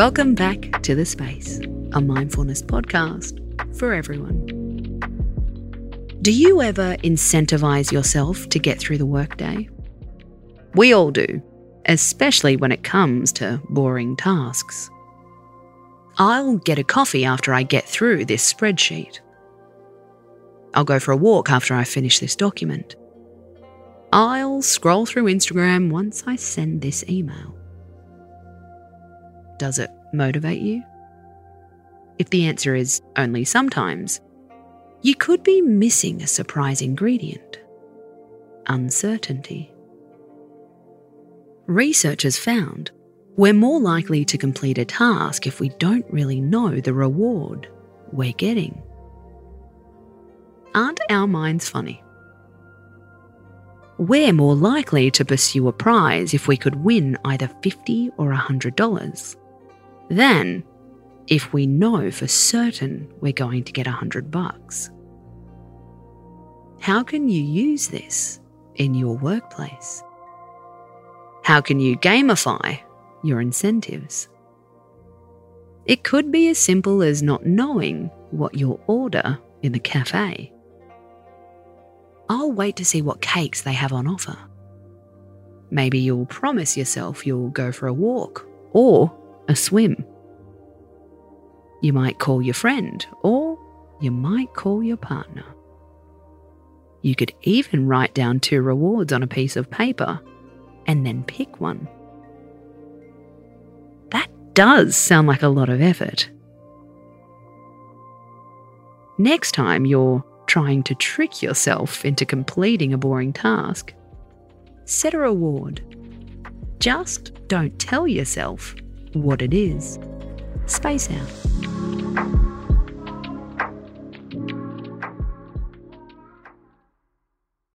Welcome back to The Space, a mindfulness podcast for everyone. Do you ever incentivize yourself to get through the workday? We all do, especially when it comes to boring tasks. I'll get a coffee after I get through this spreadsheet. I'll go for a walk after I finish this document. I'll scroll through Instagram once I send this email. Does it motivate you? If the answer is only sometimes, you could be missing a surprise ingredient uncertainty. Researchers found we're more likely to complete a task if we don't really know the reward we're getting. Aren't our minds funny? We're more likely to pursue a prize if we could win either 50 or $100 than if we know for certain we're going to get a 100 bucks. How can you use this in your workplace? How can you gamify your incentives? It could be as simple as not knowing what you'll order in the cafe. I'll wait to see what cakes they have on offer. Maybe you'll promise yourself you'll go for a walk or a swim. You might call your friend or you might call your partner. You could even write down two rewards on a piece of paper and then pick one. That does sound like a lot of effort. Next time you're trying to trick yourself into completing a boring task, set a reward. Just don't tell yourself what it is. Space out.